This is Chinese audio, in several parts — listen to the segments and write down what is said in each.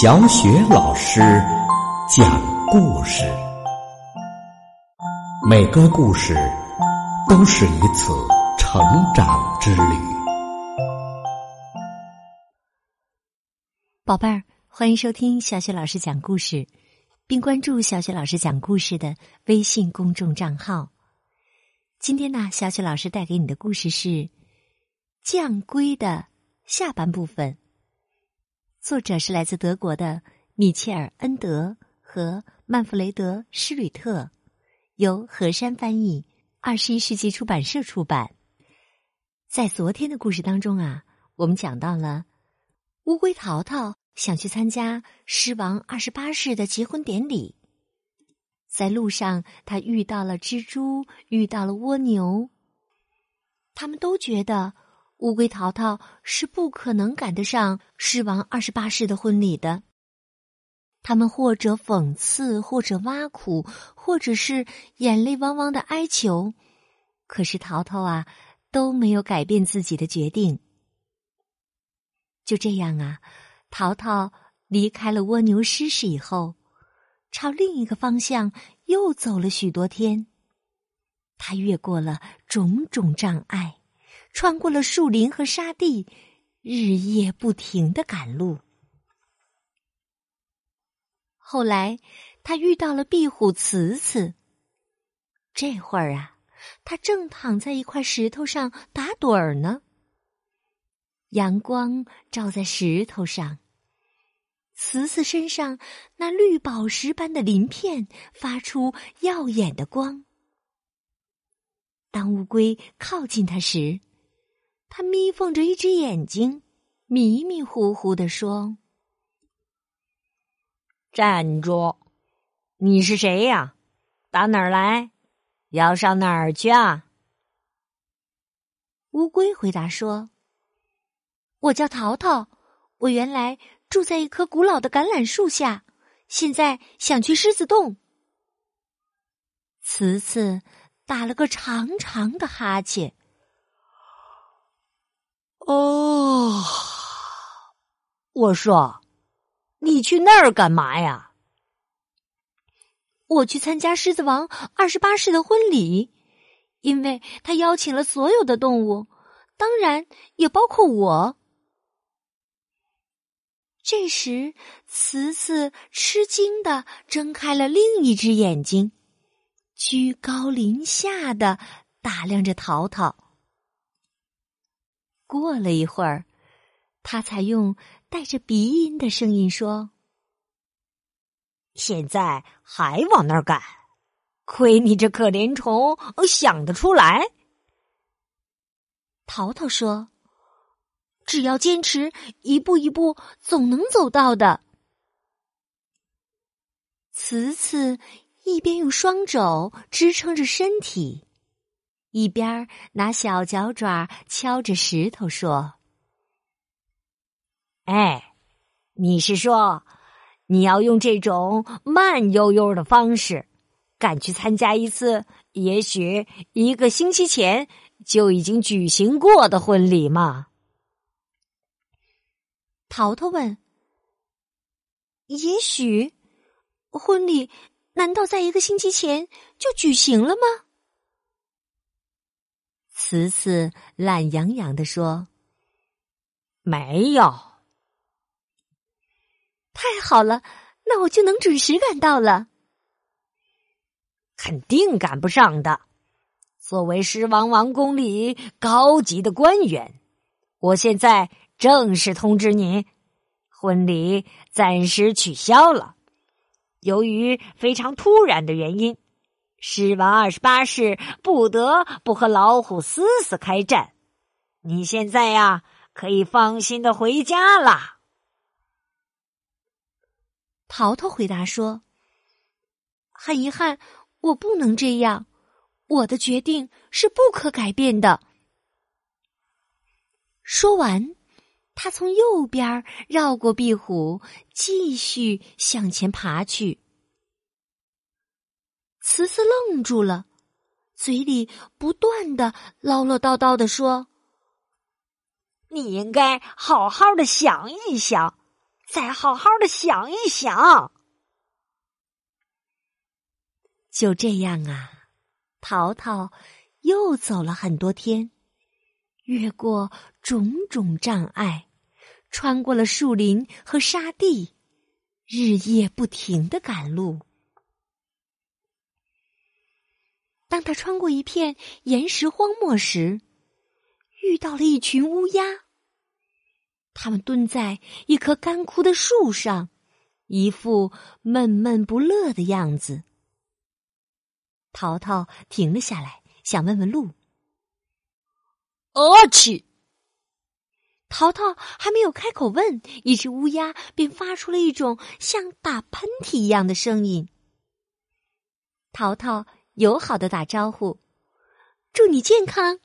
小雪老师讲故事，每个故事都是一次成长之旅。宝贝儿，欢迎收听小雪老师讲故事，并关注小雪老师讲故事的微信公众账号。今天呢，小雪老师带给你的故事是《将龟》的下半部分。作者是来自德国的米切尔·恩德和曼弗雷德·施吕特，由何山翻译，二十一世纪出版社出版。在昨天的故事当中啊，我们讲到了乌龟淘淘想去参加狮王二十八世的结婚典礼，在路上他遇到了蜘蛛，遇到了蜗牛，他们都觉得。乌龟淘淘是不可能赶得上狮王二十八世的婚礼的。他们或者讽刺，或者挖苦，或者是眼泪汪汪的哀求。可是淘淘啊，都没有改变自己的决定。就这样啊，淘淘离开了蜗牛狮氏以后，朝另一个方向又走了许多天。他越过了种种障碍。穿过了树林和沙地，日夜不停的赶路。后来，他遇到了壁虎慈慈。这会儿啊，他正躺在一块石头上打盹儿呢。阳光照在石头上，慈慈身上那绿宝石般的鳞片发出耀眼的光。当乌龟靠近它时，他眯缝着一只眼睛，迷迷糊糊的说：“站住！你是谁呀？打哪儿来？要上哪儿去啊？”乌龟回答说：“我叫淘淘，我原来住在一棵古老的橄榄树下，现在想去狮子洞。”慈慈打了个长长的哈欠。哦，我说，你去那儿干嘛呀？我去参加狮子王二十八世的婚礼，因为他邀请了所有的动物，当然也包括我。这时，慈慈吃惊的睁开了另一只眼睛，居高临下的打量着淘淘。过了一会儿，他才用带着鼻音的声音说：“现在还往那儿赶，亏你这可怜虫想得出来。”淘淘说：“只要坚持，一步一步，总能走到的。”慈慈一边用双肘支撑着身体。一边拿小脚爪敲着石头说：“哎，你是说你要用这种慢悠悠的方式赶去参加一次也许一个星期前就已经举行过的婚礼吗？”淘淘问：“也许婚礼难道在一个星期前就举行了吗？”慈慈懒洋洋的说：“没有。”太好了，那我就能准时赶到了。肯定赶不上的。作为狮王王宫里高级的官员，我现在正式通知您，婚礼暂时取消了。由于非常突然的原因。狮王二十八世不得不和老虎思思开战，你现在呀可以放心的回家啦。淘淘回答说：“很遗憾，我不能这样，我的决定是不可改变的。”说完，他从右边绕过壁虎，继续向前爬去。慈慈愣住了，嘴里不断的唠唠叨叨的说：“你应该好好的想一想，再好好的想一想。就这样啊，淘淘又走了很多天，越过种种障碍，穿过了树林和沙地，日夜不停的赶路。当他穿过一片岩石荒漠时，遇到了一群乌鸦。他们蹲在一棵干枯的树上，一副闷闷不乐的样子。淘淘停了下来，想问问路。阿嚏，淘淘还没有开口问，一只乌鸦便发出了一种像打喷嚏一样的声音。淘淘友好的打招呼：“祝你健康。”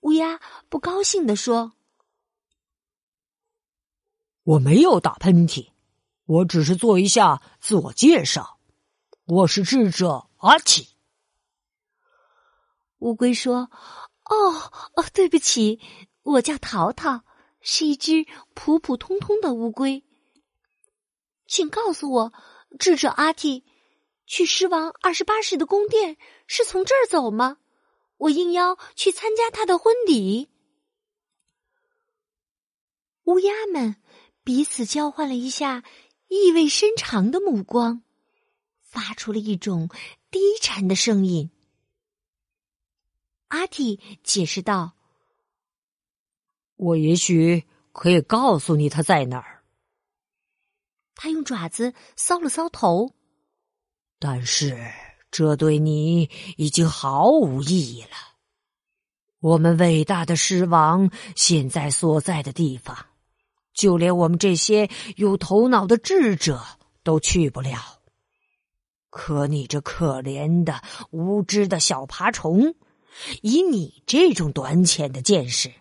乌鸦不高兴地说。我没有打喷嚏，我只是做一下自我介绍。我是智者阿奇。乌龟说：“哦哦，对不起，我叫淘淘，是一只普普通通的乌龟。请告诉我，智者阿提去狮王二十八世的宫殿是从这儿走吗？我应邀去参加他的婚礼。”乌鸦们。彼此交换了一下意味深长的目光，发出了一种低沉的声音。阿蒂解释道：“我也许可以告诉你他在哪儿。”他用爪子搔了搔头，但是这对你已经毫无意义了。我们伟大的狮王现在所在的地方。就连我们这些有头脑的智者都去不了。可你这可怜的无知的小爬虫，以你这种短浅的见识，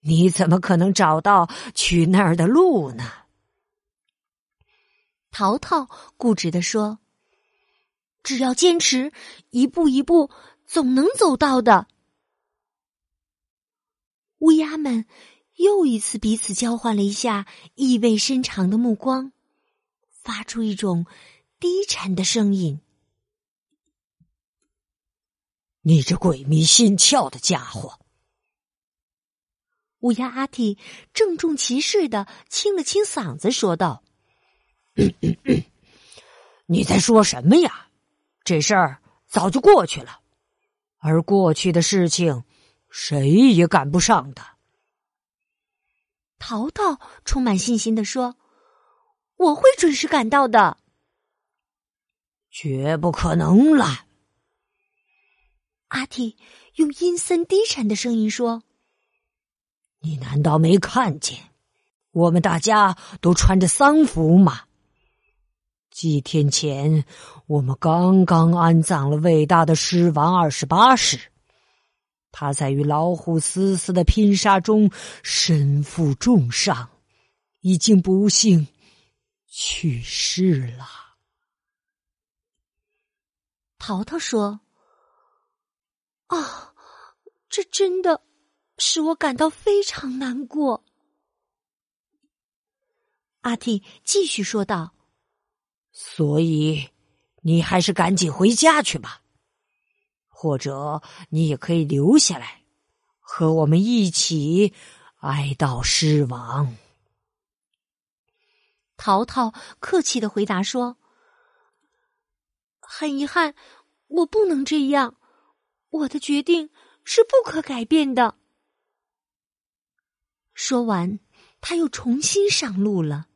你怎么可能找到去那儿的路呢？淘淘固执的说：“只要坚持，一步一步，总能走到的。”乌鸦们。又一次彼此交换了一下意味深长的目光，发出一种低沉的声音：“你这鬼迷心窍的家伙！”乌鸦阿嚏郑重其事的清了清嗓子，说道：“ 你在说什么呀？这事儿早就过去了，而过去的事情，谁也赶不上的。”淘淘充满信心的说：“我会准时赶到的。”绝不可能了！阿嚏用阴森低沉的声音说：“你难道没看见，我们大家都穿着丧服吗？几天前，我们刚刚安葬了伟大的狮王二十八世。”他在与老虎死死的拼杀中身负重伤，已经不幸去世了。淘淘说：“啊，这真的使我感到非常难过。”阿蒂继续说道：“所以，你还是赶紧回家去吧。”或者你也可以留下来，和我们一起哀悼狮王。淘淘客气的回答说：“很遗憾，我不能这样，我的决定是不可改变的。”说完，他又重新上路了。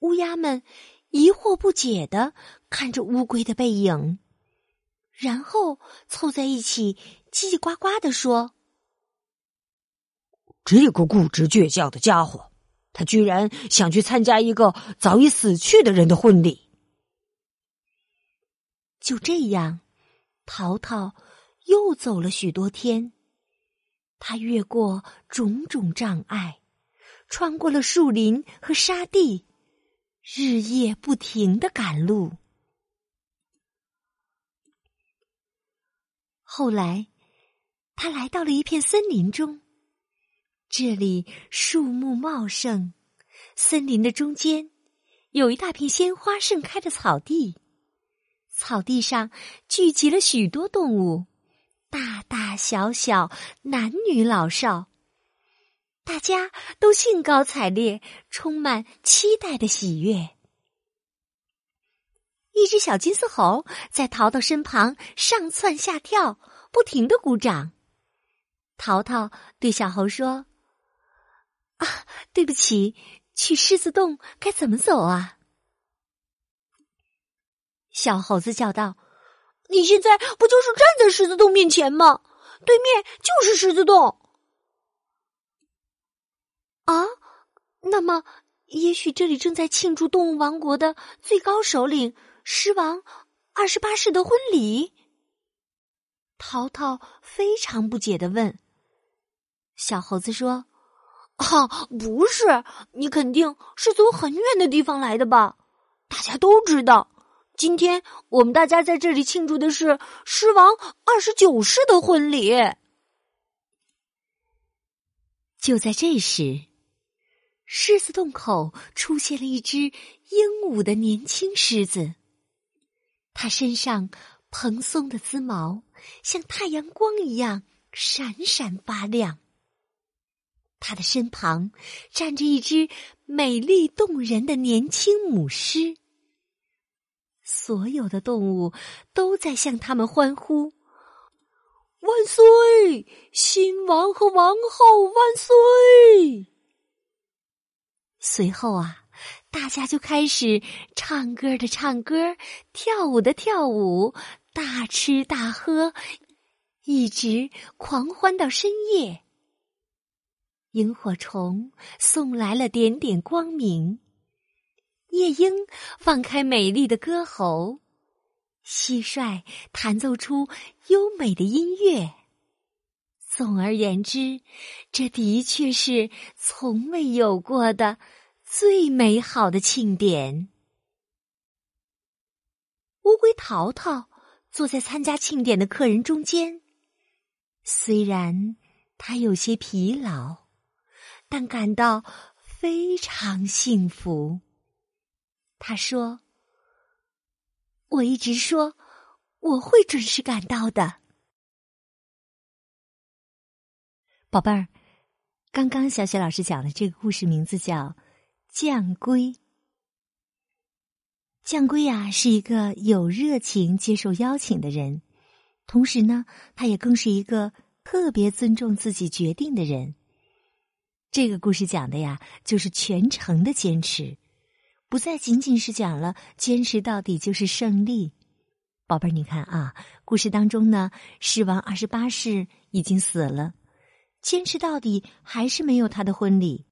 乌鸦们疑惑不解的看着乌龟的背影。然后凑在一起叽叽呱呱的说：“这个固执倔强的家伙，他居然想去参加一个早已死去的人的婚礼。”就这样，淘淘又走了许多天。他越过种种障碍，穿过了树林和沙地，日夜不停的赶路。后来，他来到了一片森林中，这里树木茂盛，森林的中间有一大片鲜花盛开的草地，草地上聚集了许多动物，大大小小，男女老少，大家都兴高采烈，充满期待的喜悦。一只小金丝猴在淘淘身旁上蹿下跳，不停的鼓掌。淘淘对小猴说。啊，对不起，去狮子洞该怎么走啊？小猴子叫道：“你现在不就是站在狮子洞面前吗？对面就是狮子洞。”啊，那么也许这里正在庆祝动物王国的最高首领狮王二十八世的婚礼。淘淘非常不解的问：“小猴子说。”哈，不是，你肯定是从很远的地方来的吧？大家都知道，今天我们大家在这里庆祝的是狮王二十九世的婚礼。就在这时，狮子洞口出现了一只英武的年轻狮子，它身上蓬松的鬃毛像太阳光一样闪闪发亮。它的身旁站着一只美丽动人的年轻母狮，所有的动物都在向他们欢呼：“万岁！新王和王后万岁！”随后啊，大家就开始唱歌的唱歌，跳舞的跳舞，大吃大喝，一直狂欢到深夜。萤火虫送来了点点光明，夜莺放开美丽的歌喉，蟋蟀弹奏出优美的音乐。总而言之，这的确是从未有过的最美好的庆典。乌龟淘淘坐在参加庆典的客人中间，虽然他有些疲劳。但感到非常幸福。他说：“我一直说我会准时赶到的。”宝贝儿，刚刚小雪老师讲的这个故事名字叫《将龟》。将龟呀，是一个有热情接受邀请的人，同时呢，他也更是一个特别尊重自己决定的人。这个故事讲的呀，就是全程的坚持，不再仅仅是讲了坚持到底就是胜利。宝贝儿，你看啊，故事当中呢，狮王二十八世已经死了，坚持到底还是没有他的婚礼。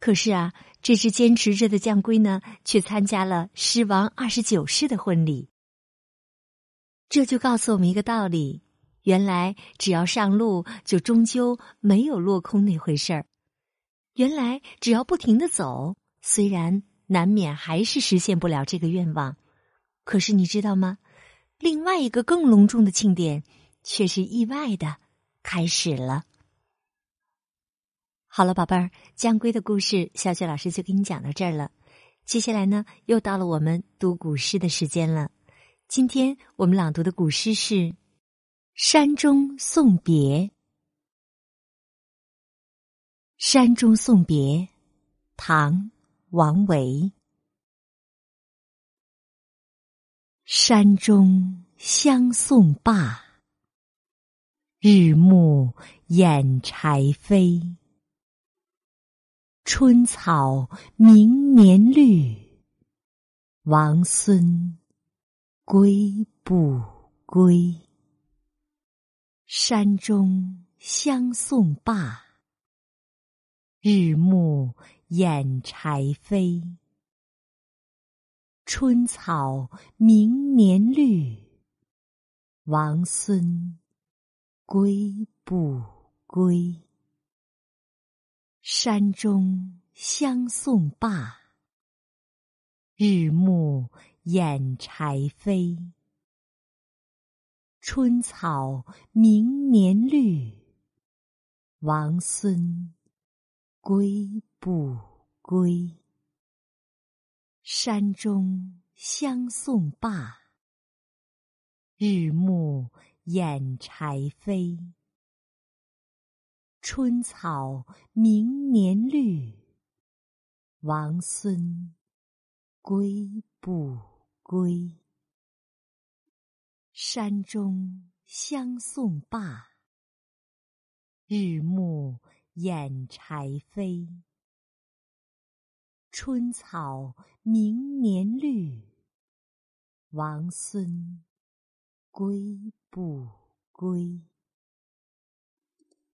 可是啊，这只坚持着的将龟呢，却参加了狮王二十九世的婚礼。这就告诉我们一个道理。原来只要上路，就终究没有落空那回事儿。原来只要不停的走，虽然难免还是实现不了这个愿望，可是你知道吗？另外一个更隆重的庆典却是意外的开始了。好了，宝贝儿，将龟的故事，小雪老师就给你讲到这儿了。接下来呢，又到了我们读古诗的时间了。今天我们朗读的古诗是。山中送别，山中送别，唐·王维。山中相送罢，日暮掩柴扉。春草明年绿，王孙归不归？山中相送罢，日暮掩柴扉。春草明年绿，王孙归不归？山中相送罢，日暮掩柴扉。春草明年绿，王孙归不归？山中相送罢，日暮掩柴扉。春草明年绿，王孙归不归？山中相送罢。日暮掩柴扉，春草明年绿。王孙归不归？